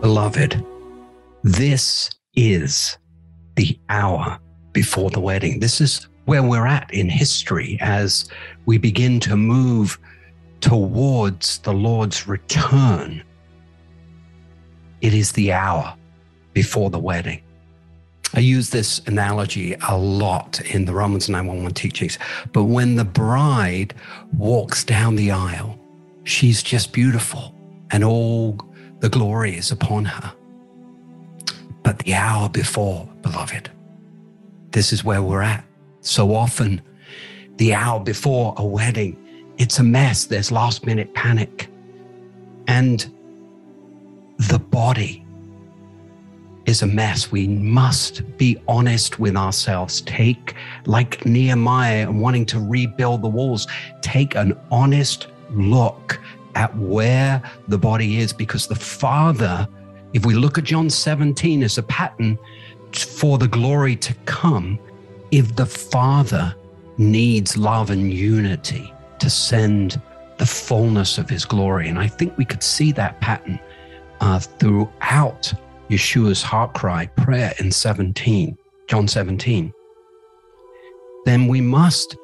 Beloved, this is the hour before the wedding. This is where we're at in history as we begin to move towards the Lord's return. It is the hour before the wedding. I use this analogy a lot in the Romans 911 teachings. But when the bride walks down the aisle, she's just beautiful and all the glory is upon her. But the hour before, beloved, this is where we're at. So often, the hour before a wedding, it's a mess. There's last minute panic. And the body is a mess. We must be honest with ourselves. Take, like Nehemiah wanting to rebuild the walls, take an honest look at where the body is because the Father, if we look at John 17 as a pattern for the glory to come, if the Father needs love and unity to send the fullness of his glory. And I think we could see that pattern uh, throughout Yeshua's heart cry prayer in 17, John 17. Then we must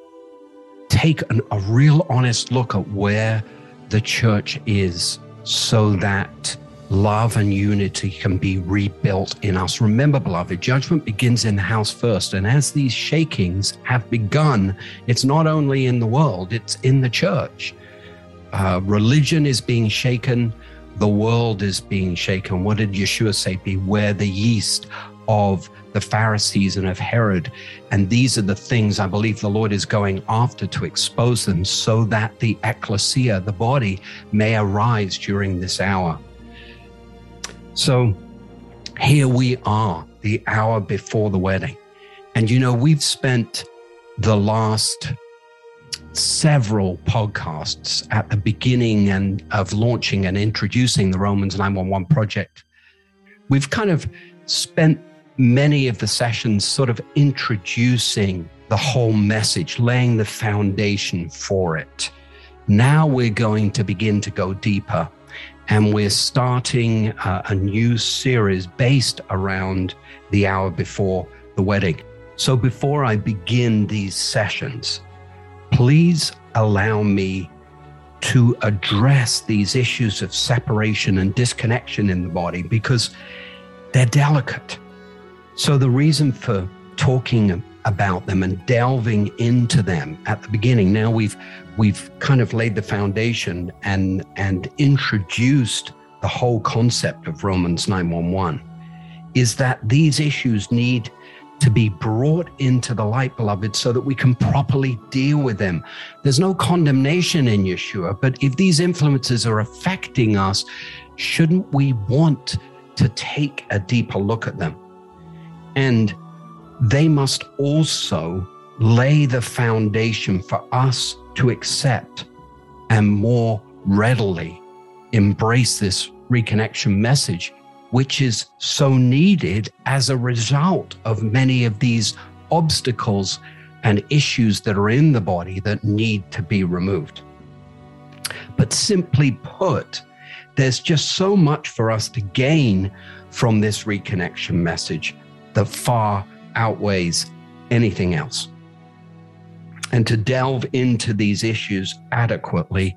take an, a real honest look at where the church is so that love and unity can be rebuilt in us. Remember, beloved, judgment begins in the house first. And as these shakings have begun, it's not only in the world, it's in the church. Uh, religion is being shaken, the world is being shaken. What did Yeshua say? Beware the yeast of the Pharisees and of Herod. And these are the things I believe the Lord is going after to expose them so that the ecclesia, the body, may arise during this hour. So here we are, the hour before the wedding. And you know, we've spent the last several podcasts at the beginning and of launching and introducing the Romans 911 project. We've kind of spent many of the sessions sort of introducing the whole message, laying the foundation for it. Now we're going to begin to go deeper, and we're starting uh, a new series based around the hour before the wedding. So before I begin these sessions, please allow me to address these issues of separation and disconnection in the body because they're delicate. So, the reason for talking about them and delving into them at the beginning, now we've we've kind of laid the foundation and and introduced the whole concept of Romans 911 is that these issues need to be brought into the light, beloved, so that we can properly deal with them. There's no condemnation in Yeshua, but if these influences are affecting us, shouldn't we want to take a deeper look at them? And they must also lay the foundation for us to accept and more readily embrace this reconnection message, which is so needed as a result of many of these obstacles and issues that are in the body that need to be removed. But simply put, there's just so much for us to gain from this reconnection message that far outweighs anything else. And to delve into these issues adequately,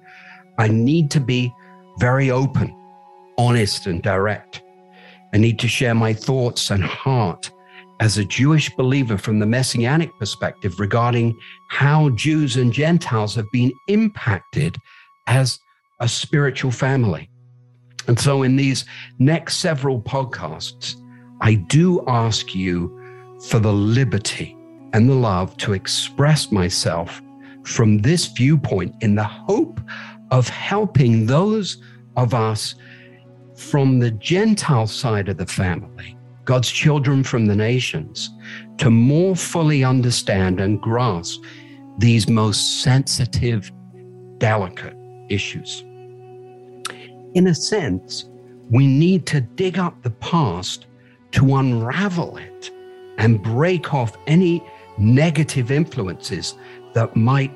I need to be very open, honest, and direct. I need to share my thoughts and heart as a Jewish believer from the messianic perspective regarding how Jews and Gentiles have been impacted as a spiritual family. And so, in these next several podcasts, I do ask you for the liberty and the love to express myself from this viewpoint in the hope of helping those of us from the Gentile side of the family, God's children from the nations, to more fully understand and grasp these most sensitive, delicate issues. in a sense, we need to dig up the past to unravel it and break off any negative influences that might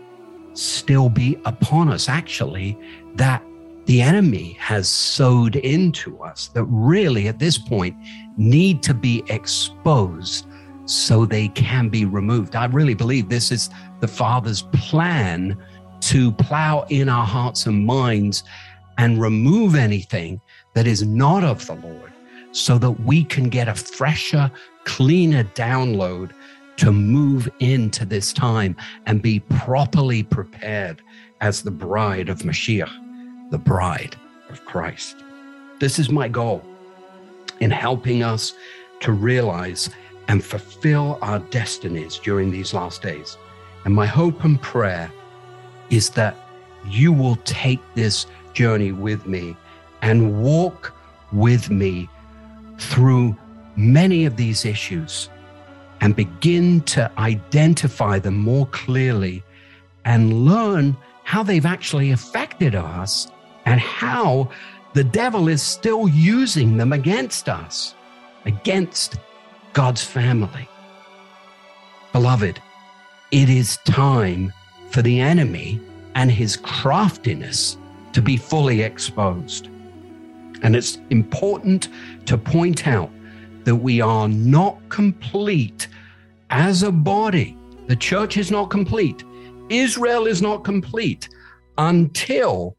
still be upon us, actually, that the enemy has sowed into us that really at this point need to be exposed so they can be removed. I really believe this is the Father's plan to plow in our hearts and minds and remove anything that is not of the Lord so that we can get a fresher, cleaner download to move into this time and be properly prepared as the bride of Mashiach, the bride of Christ. This is my goal in helping us to realize and fulfill our destinies during these last days. And my hope and prayer is that you will take this journey with me and walk with me through many of these issues and begin to identify them more clearly and learn how they've actually affected us and how the devil is still using them against us, against God's family. Beloved, it is time for the enemy and his craftiness to be fully exposed. And it's important to point out that we are not complete as a body. The church is not complete. Israel is not complete until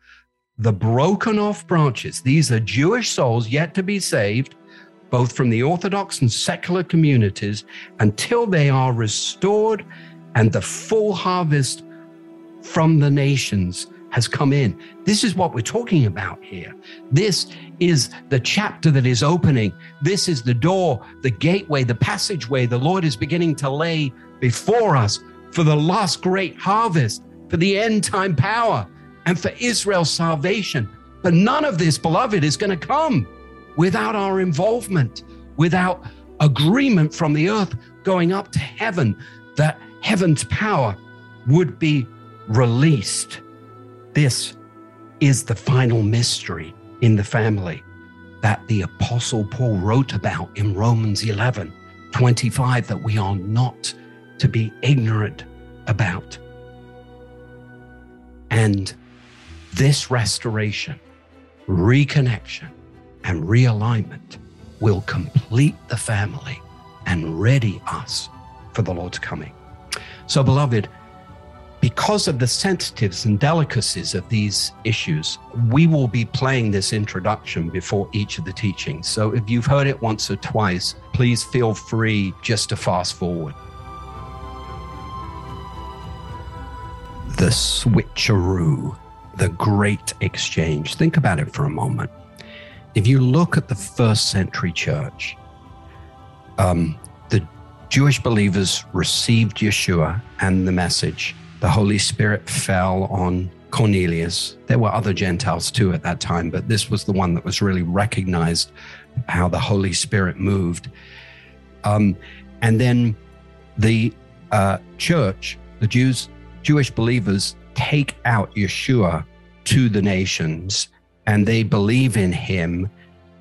the broken off branches, these are Jewish souls yet to be saved, both from the Orthodox and secular communities, until they are restored and the full harvest from the nations has come in. This is what we're talking about here. This is the chapter that is opening. This is the door, the gateway, the passageway the Lord is beginning to lay before us for the last great harvest, for the end time power, and for Israel's salvation. But none of this, beloved, is going to come without our involvement, without agreement from the earth going up to heaven, that heaven's power would be released this is the final mystery in the family that the Apostle Paul wrote about in Romans 11 25 that we are not to be ignorant about. And this restoration, reconnection, and realignment will complete the family and ready us for the Lord's coming. So, beloved, because of the sensitives and delicacies of these issues, we will be playing this introduction before each of the teachings. So if you've heard it once or twice, please feel free just to fast forward. The switcheroo, the great exchange. Think about it for a moment. If you look at the first century church, um, the Jewish believers received Yeshua and the message the Holy Spirit fell on Cornelius. There were other Gentiles too at that time, but this was the one that was really recognized how the Holy Spirit moved. Um, and then the uh, church, the Jews, Jewish believers, take out Yeshua to the nations and they believe in him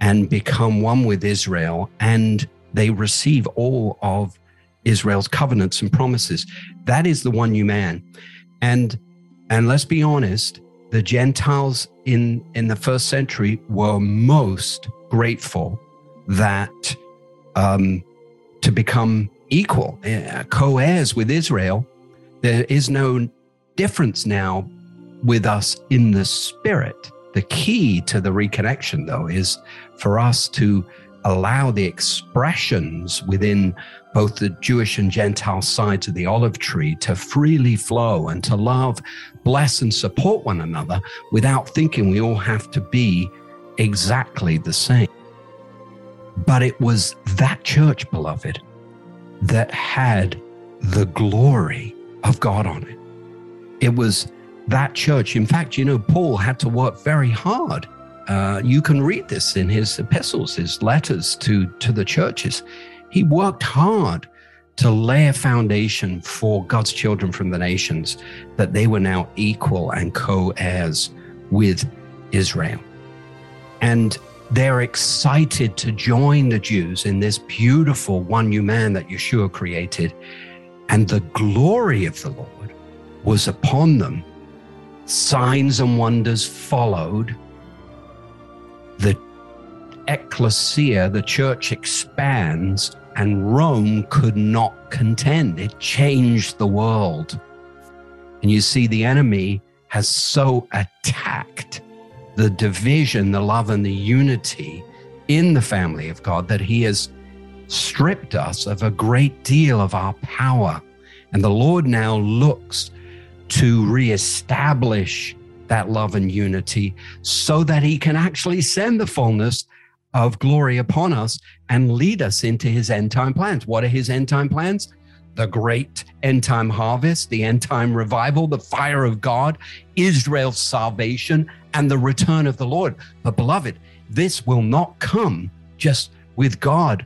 and become one with Israel and they receive all of Israel's covenants and promises. That is the one new man. And and let's be honest, the Gentiles in in the first century were most grateful that um, to become equal, uh, co-heirs with Israel. There is no difference now with us in the spirit. The key to the reconnection, though, is for us to allow the expressions within both the Jewish and Gentile sides of the olive tree to freely flow and to love, bless, and support one another without thinking we all have to be exactly the same. But it was that church, beloved, that had the glory of God on it. It was that church. In fact, you know, Paul had to work very hard. Uh, you can read this in his epistles, his letters to, to the churches he worked hard to lay a foundation for God's children from the nations that they were now equal and co heirs with Israel. And they're excited to join the Jews in this beautiful one new man that Yeshua created. And the glory of the Lord was upon them. Signs and wonders followed. The ecclesia, the church expands, and Rome could not contend. It changed the world. And you see, the enemy has so attacked the division, the love, and the unity in the family of God that he has stripped us of a great deal of our power. And the Lord now looks to reestablish that love and unity so that he can actually send the fullness of glory upon us and lead us into his end time plans. What are his end time plans? The great end time harvest, the end time revival, the fire of God, Israel's salvation, and the return of the Lord. But, beloved, this will not come just with God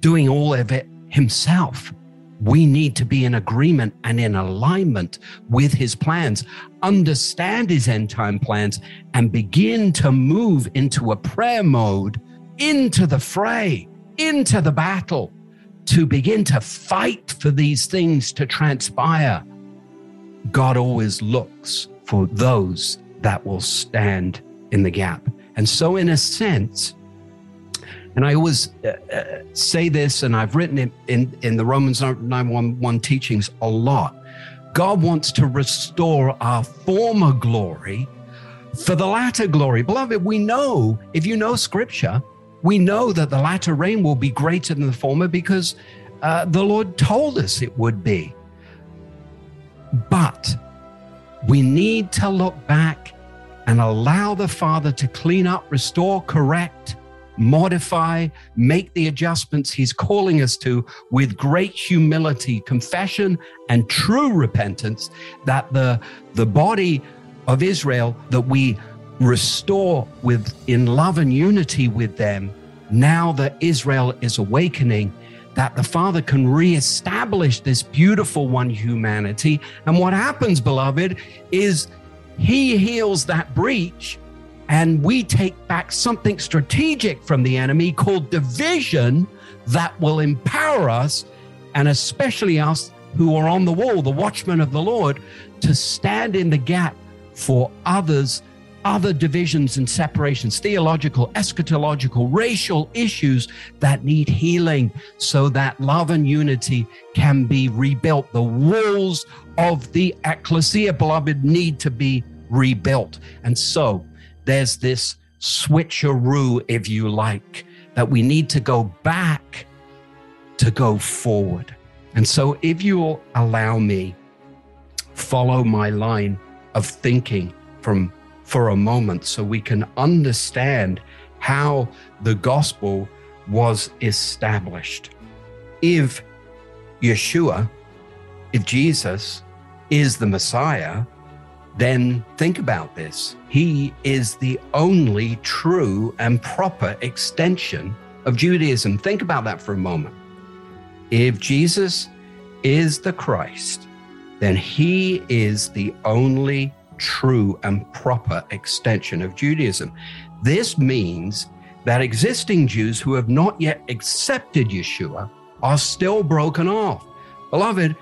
doing all of it himself. We need to be in agreement and in alignment with his plans, understand his end time plans, and begin to move into a prayer mode into the fray, into the battle, to begin to fight for these things to transpire. God always looks for those that will stand in the gap. And so, in a sense, and I always uh, uh, say this, and I've written it in, in the Romans 911 teachings a lot. God wants to restore our former glory for the latter glory. Beloved, we know, if you know scripture, we know that the latter rain will be greater than the former because uh, the Lord told us it would be. But we need to look back and allow the Father to clean up, restore, correct, modify, make the adjustments He's calling us to with great humility, confession, and true repentance that the, the body of Israel that we restore with in love and unity with them now that Israel is awakening that the Father can reestablish this beautiful one humanity. And what happens, beloved, is He heals that breach, and we take back something strategic from the enemy called division that will empower us, and especially us who are on the wall, the watchmen of the Lord, to stand in the gap for others other divisions and separations, theological, eschatological, racial issues that need healing so that love and unity can be rebuilt. The walls of the ecclesia, beloved, need to be rebuilt. And so there's this switcheroo, if you like, that we need to go back to go forward. And so if you'll allow me, follow my line of thinking from for a moment so we can understand how the gospel was established. If Yeshua, if Jesus is the Messiah, then think about this. He is the only true and proper extension of Judaism. Think about that for a moment. If Jesus is the Christ, then he is the only true and proper extension of Judaism. This means that existing Jews who have not yet accepted Yeshua are still broken off. Beloved,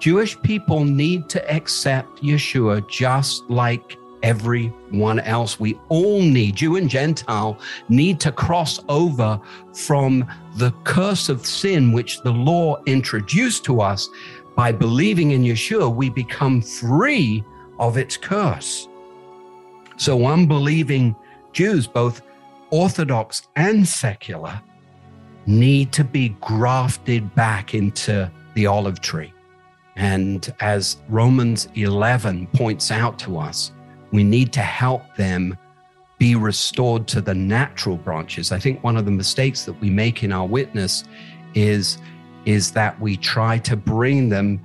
Jewish people need to accept Yeshua just like everyone else. We all need, Jew and Gentile, need to cross over from the curse of sin which the law introduced to us. By believing in Yeshua, we become free of its curse. So unbelieving Jews, both Orthodox and secular, need to be grafted back into the olive tree. And as Romans 11 points out to us, we need to help them be restored to the natural branches. I think one of the mistakes that we make in our witness is, is that we try to bring them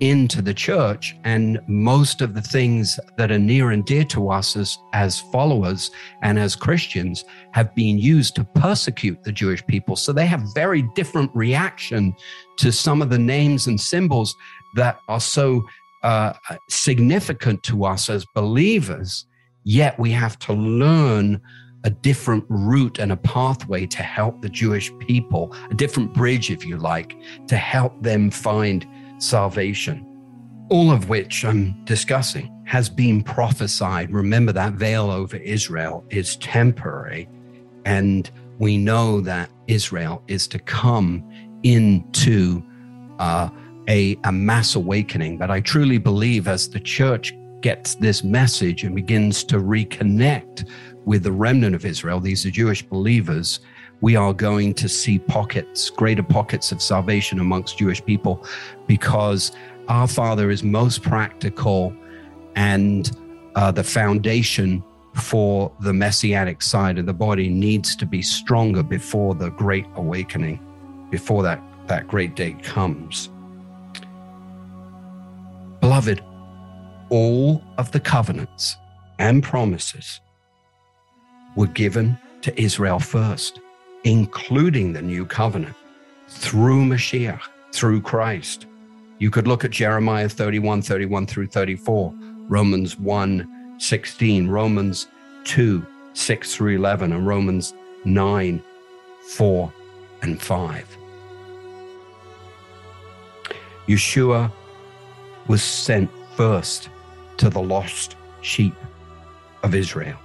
into the church and most of the things that are near and dear to us as, as followers and as Christians have been used to persecute the Jewish people. So they have very different reaction to some of the names and symbols that are so uh, significant to us as believers. Yet we have to learn a different route and a pathway to help the Jewish people, a different bridge, if you like, to help them find salvation. All of which I'm discussing has been prophesied. Remember that veil over Israel is temporary. And we know that Israel is to come into uh, a, a mass awakening. But I truly believe as the church gets this message and begins to reconnect with the remnant of Israel, these are Jewish believers, we are going to see pockets, greater pockets of salvation amongst Jewish people because our Father is most practical and uh, the foundation for the messianic side of the body needs to be stronger before the great awakening, before that, that great day comes. Beloved, all of the covenants and promises were given to Israel first, including the new covenant through Mashiach, through Christ. You could look at Jeremiah 31, 31 through 34, Romans 1, 16, Romans 2, 6 through 11, and Romans 9, 4 and 5. Yeshua was sent first to the lost sheep of Israel.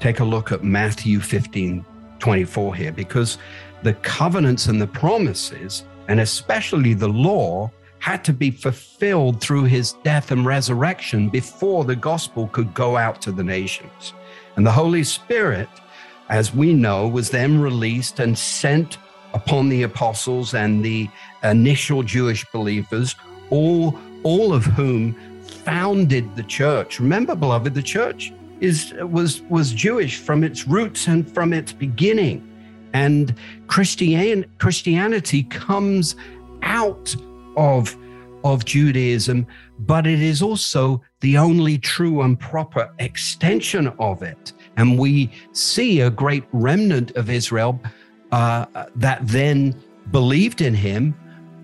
Take a look at Matthew 15 24 here, because the covenants and the promises, and especially the law, had to be fulfilled through his death and resurrection before the gospel could go out to the nations. And the Holy Spirit, as we know, was then released and sent upon the apostles and the initial Jewish believers, all, all of whom founded the church. Remember, beloved, the church is was was Jewish from its roots and from its beginning. And Christian, Christianity comes out of, of Judaism, but it is also the only true and proper extension of it. And we see a great remnant of Israel uh, that then believed in him.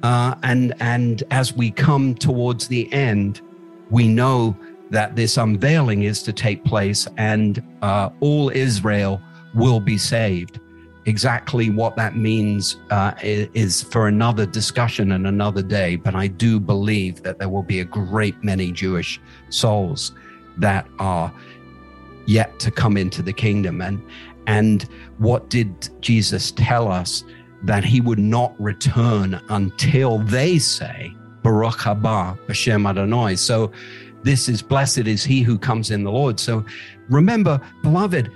Uh, and, and as we come towards the end, we know that this unveiling is to take place and uh, all Israel will be saved. Exactly what that means uh, is for another discussion and another day. But I do believe that there will be a great many Jewish souls that are yet to come into the kingdom. And, and what did Jesus tell us? That he would not return until they say, Baruch haba Hashem Adonai. So this is blessed is he who comes in the Lord. So remember, beloved,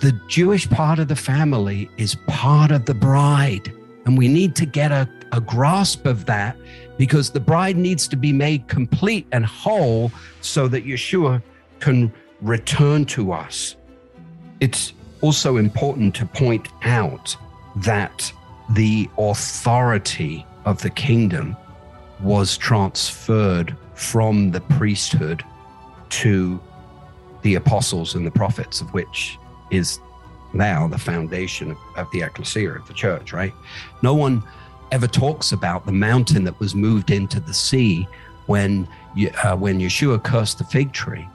the Jewish part of the family is part of the bride. And we need to get a, a grasp of that because the bride needs to be made complete and whole so that Yeshua can return to us. It's also important to point out that the authority of the kingdom was transferred from the priesthood to the apostles and the prophets, of which is now the foundation of, of the ecclesia of the church, right? No one ever talks about the mountain that was moved into the sea when uh, when Yeshua cursed the fig tree.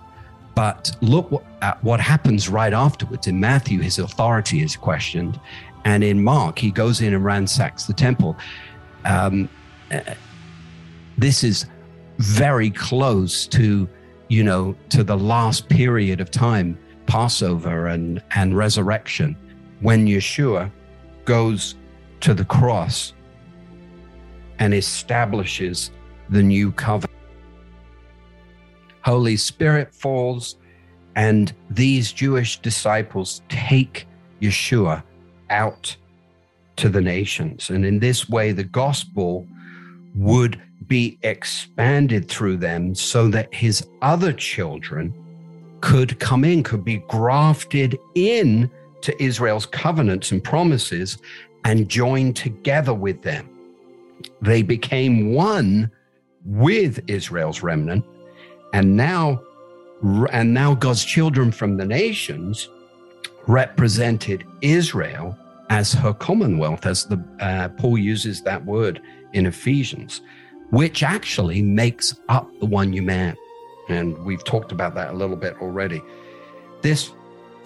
But look at what happens right afterwards. In Matthew, his authority is questioned, and in Mark, he goes in and ransacks the temple. Um, this is very close to, you know, to the last period of time, Passover and, and resurrection, when Yeshua goes to the cross and establishes the new covenant. Holy Spirit falls, and these Jewish disciples take Yeshua out to the nations. And in this way, the gospel would be expanded through them so that his other children could come in, could be grafted in to Israel's covenants and promises and joined together with them. They became one with Israel's remnant, and now and now God's children from the nations represented Israel as her commonwealth, as the uh, Paul uses that word in Ephesians which actually makes up the one new man. And we've talked about that a little bit already. This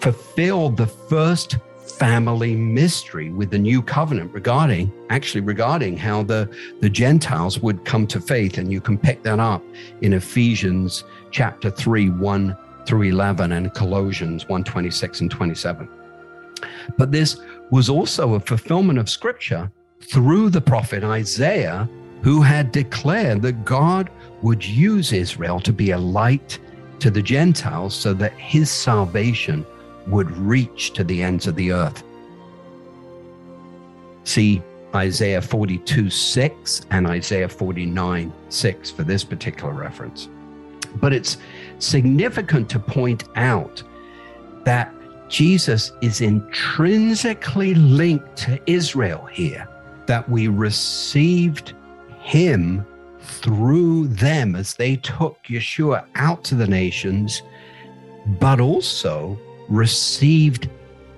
fulfilled the first family mystery with the new covenant regarding actually regarding how the the gentiles would come to faith. And you can pick that up in ephesians chapter 3 1 through 11 and colossians 1 26 and 27 but this was also a fulfillment of scripture through the prophet isaiah who had declared that god would use israel to be a light to the gentiles so that his salvation would reach to the ends of the earth. See Isaiah 42 6 and Isaiah 49 6 for this particular reference. But it's significant to point out that Jesus is intrinsically linked to Israel here, that we received him through them as they took Yeshua out to the nations, but also received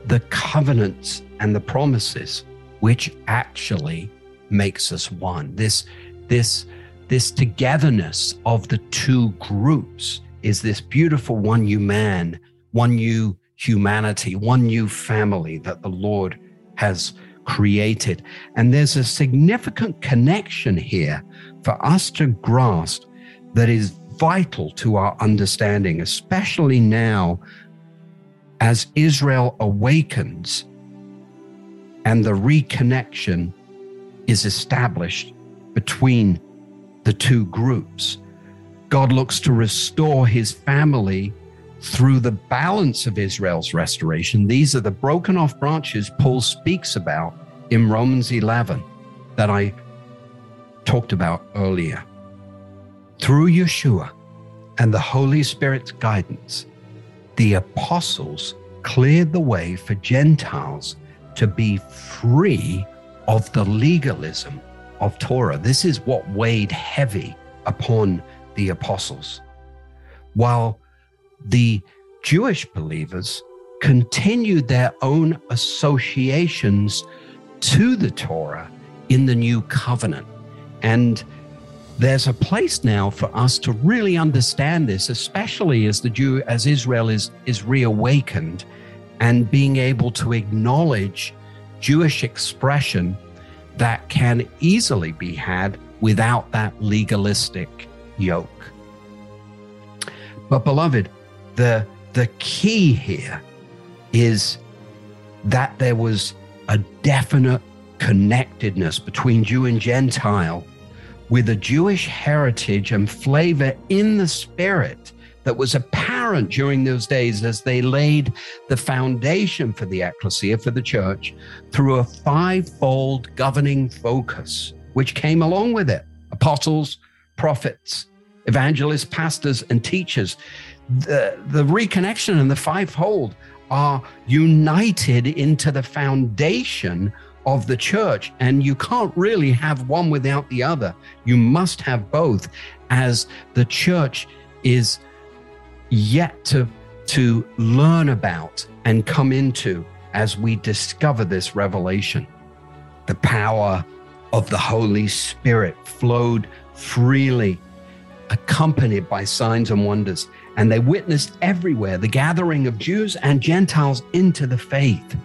the covenants and the promises, which actually makes us one. This, this, this togetherness of the two groups is this beautiful one new man, one new humanity, one new family that the Lord has created. And there's a significant connection here for us to grasp that is vital to our understanding, especially now as Israel awakens and the reconnection is established between the two groups. God looks to restore his family through the balance of Israel's restoration. These are the broken off branches Paul speaks about in Romans 11 that I talked about earlier. Through Yeshua and the Holy Spirit's guidance, the apostles cleared the way for Gentiles to be free of the legalism of Torah. This is what weighed heavy upon the apostles. While the Jewish believers continued their own associations to the Torah in the new covenant. And there's a place now for us to really understand this, especially as the Jew, as Israel is, is reawakened and being able to acknowledge Jewish expression that can easily be had without that legalistic yoke. But beloved, the the key here is that there was a definite connectedness between Jew and Gentile with a Jewish heritage and flavor in the spirit that was apparent during those days as they laid the foundation for the ecclesia, for the church, through a fivefold governing focus, which came along with it apostles, prophets, evangelists, pastors, and teachers. The, the reconnection and the fivefold are united into the foundation of the church. And you can't really have one without the other. You must have both as the church is yet to, to learn about and come into as we discover this revelation. The power of the Holy Spirit flowed freely, accompanied by signs and wonders. And they witnessed everywhere the gathering of Jews and Gentiles into the faith.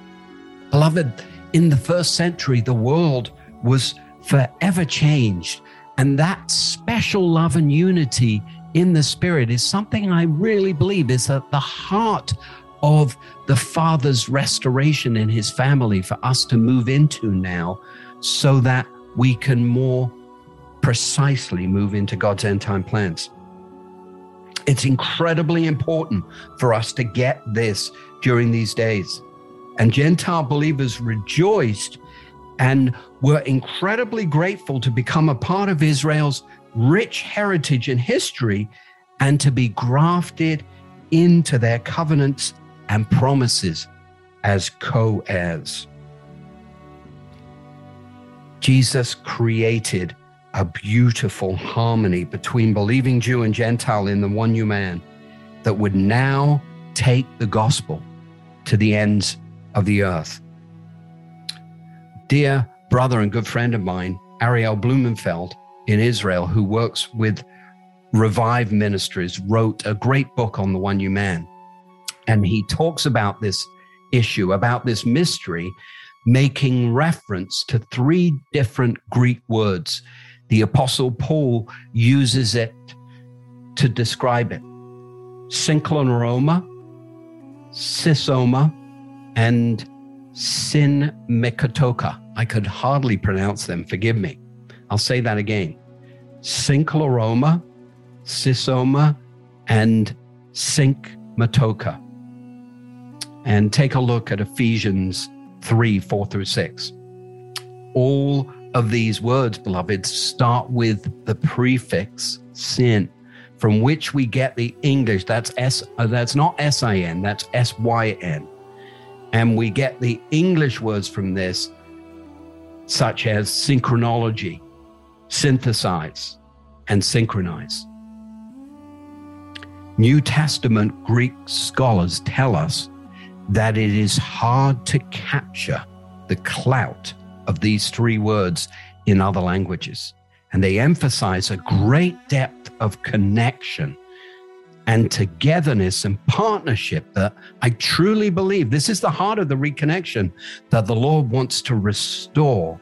Beloved, in the first century, the world was forever changed. And that special love and unity in the Spirit is something I really believe is at the heart of the Father's restoration in his family for us to move into now so that we can more precisely move into God's end time plans. It's incredibly important for us to get this during these days. And Gentile believers rejoiced and were incredibly grateful to become a part of Israel's rich heritage and history and to be grafted into their covenants and promises as co heirs. Jesus created a beautiful harmony between believing Jew and Gentile in the one new man that would now take the gospel to the ends of the earth. Dear brother and good friend of mine, Ariel Blumenfeld in Israel, who works with Revive Ministries, wrote a great book on the one new man. And he talks about this issue, about this mystery, making reference to three different Greek words. The Apostle Paul uses it to describe it synkloneuroma, cysoma, and synmiketoka. I could hardly pronounce them, forgive me. I'll say that again. Synchloroma, cysoma, and synkmatoka. And take a look at Ephesians 3 4 through 6. All of these words, beloved, start with the prefix sin, from which we get the English. That's S. Uh, that's not S I N. That's S Y N. And we get the English words from this, such as synchronology, synthesize, and synchronize. New Testament Greek scholars tell us that it is hard to capture the clout of these three words in other languages. And they emphasize a great depth of connection and togetherness and partnership that I truly believe this is the heart of the reconnection that the Lord wants to restore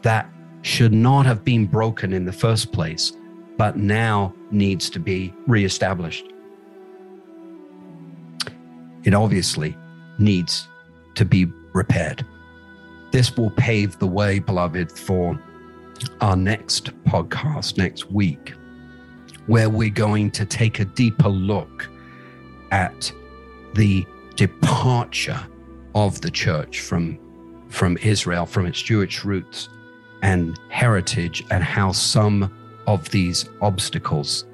that should not have been broken in the first place, but now needs to be reestablished. It obviously needs to be repaired. This will pave the way, beloved, for our next podcast next week, where we're going to take a deeper look at the departure of the church from, from Israel, from its Jewish roots and heritage, and how some of these obstacles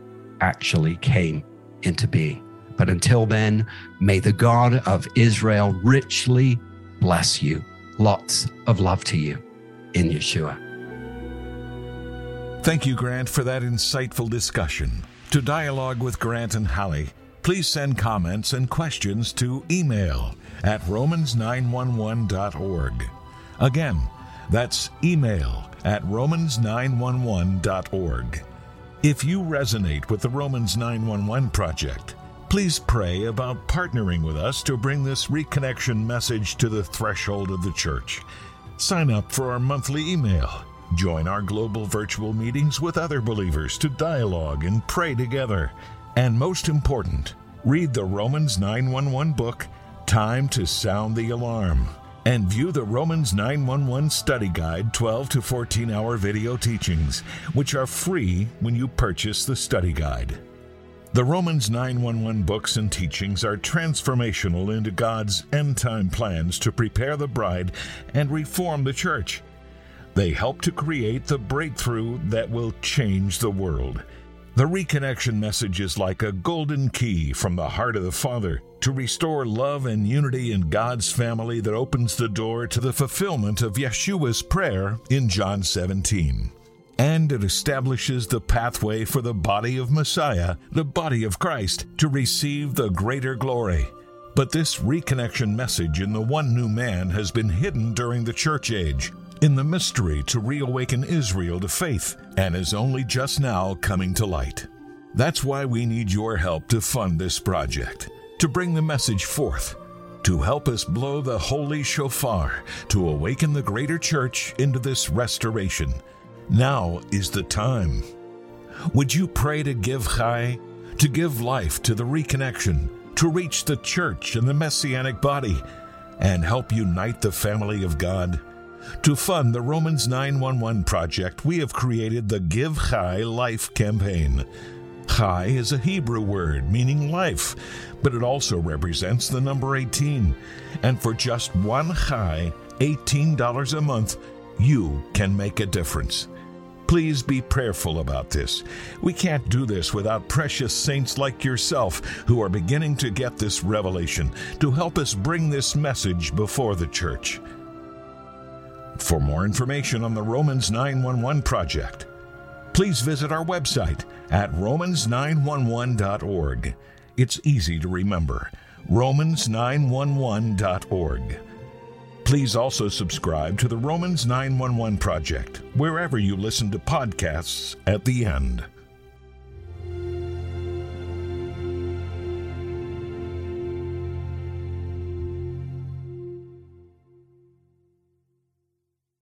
actually came into being. But until then, may the God of Israel richly bless you. Lots of love to you in Yeshua. Thank you, Grant, for that insightful discussion. To dialogue with Grant and Holly, please send comments and questions to email at romans911.org. Again, that's email at romans911.org. If you resonate with the Romans 911 project, please pray about partnering with us to bring this reconnection message to the threshold of the church. Sign up for our monthly email. Join our global virtual meetings with other believers to dialogue and pray together. And most important, read the Romans 911 book, Time to Sound the Alarm, and view the Romans 911 Study Guide 12 to 14 hour video teachings, which are free when you purchase the study guide. The Romans 911 books and teachings are transformational into God's end time plans to prepare the bride and reform the church. They help to create the breakthrough that will change the world. The reconnection message is like a golden key from the heart of the Father to restore love and unity in God's family that opens the door to the fulfillment of Yeshua's prayer in John 17 and it establishes the pathway for the body of Messiah, the body of Christ, to receive the greater glory. But this reconnection message in the one new man has been hidden during the church age, in the mystery to reawaken Israel to faith, and is only just now coming to light. That's why we need your help to fund this project, to bring the message forth, to help us blow the holy shofar, to awaken the greater church into this restoration now is the time. Would you pray to give Chai, to give life to the reconnection, to reach the church and the messianic body, and help unite the family of God? To fund the Romans 911 project, we have created the Give Chai Life campaign. Chai is a Hebrew word meaning life, but it also represents the number 18. And for just one Chai, $18 a month, you can make a difference. Please be prayerful about this. We can't do this without precious saints like yourself who are beginning to get this revelation to help us bring this message before the church. For more information on the Romans 911 project, please visit our website at romans911.org. It's easy to remember romans911.org. Please also subscribe to the Romans 911 Project, wherever you listen to podcasts at the end.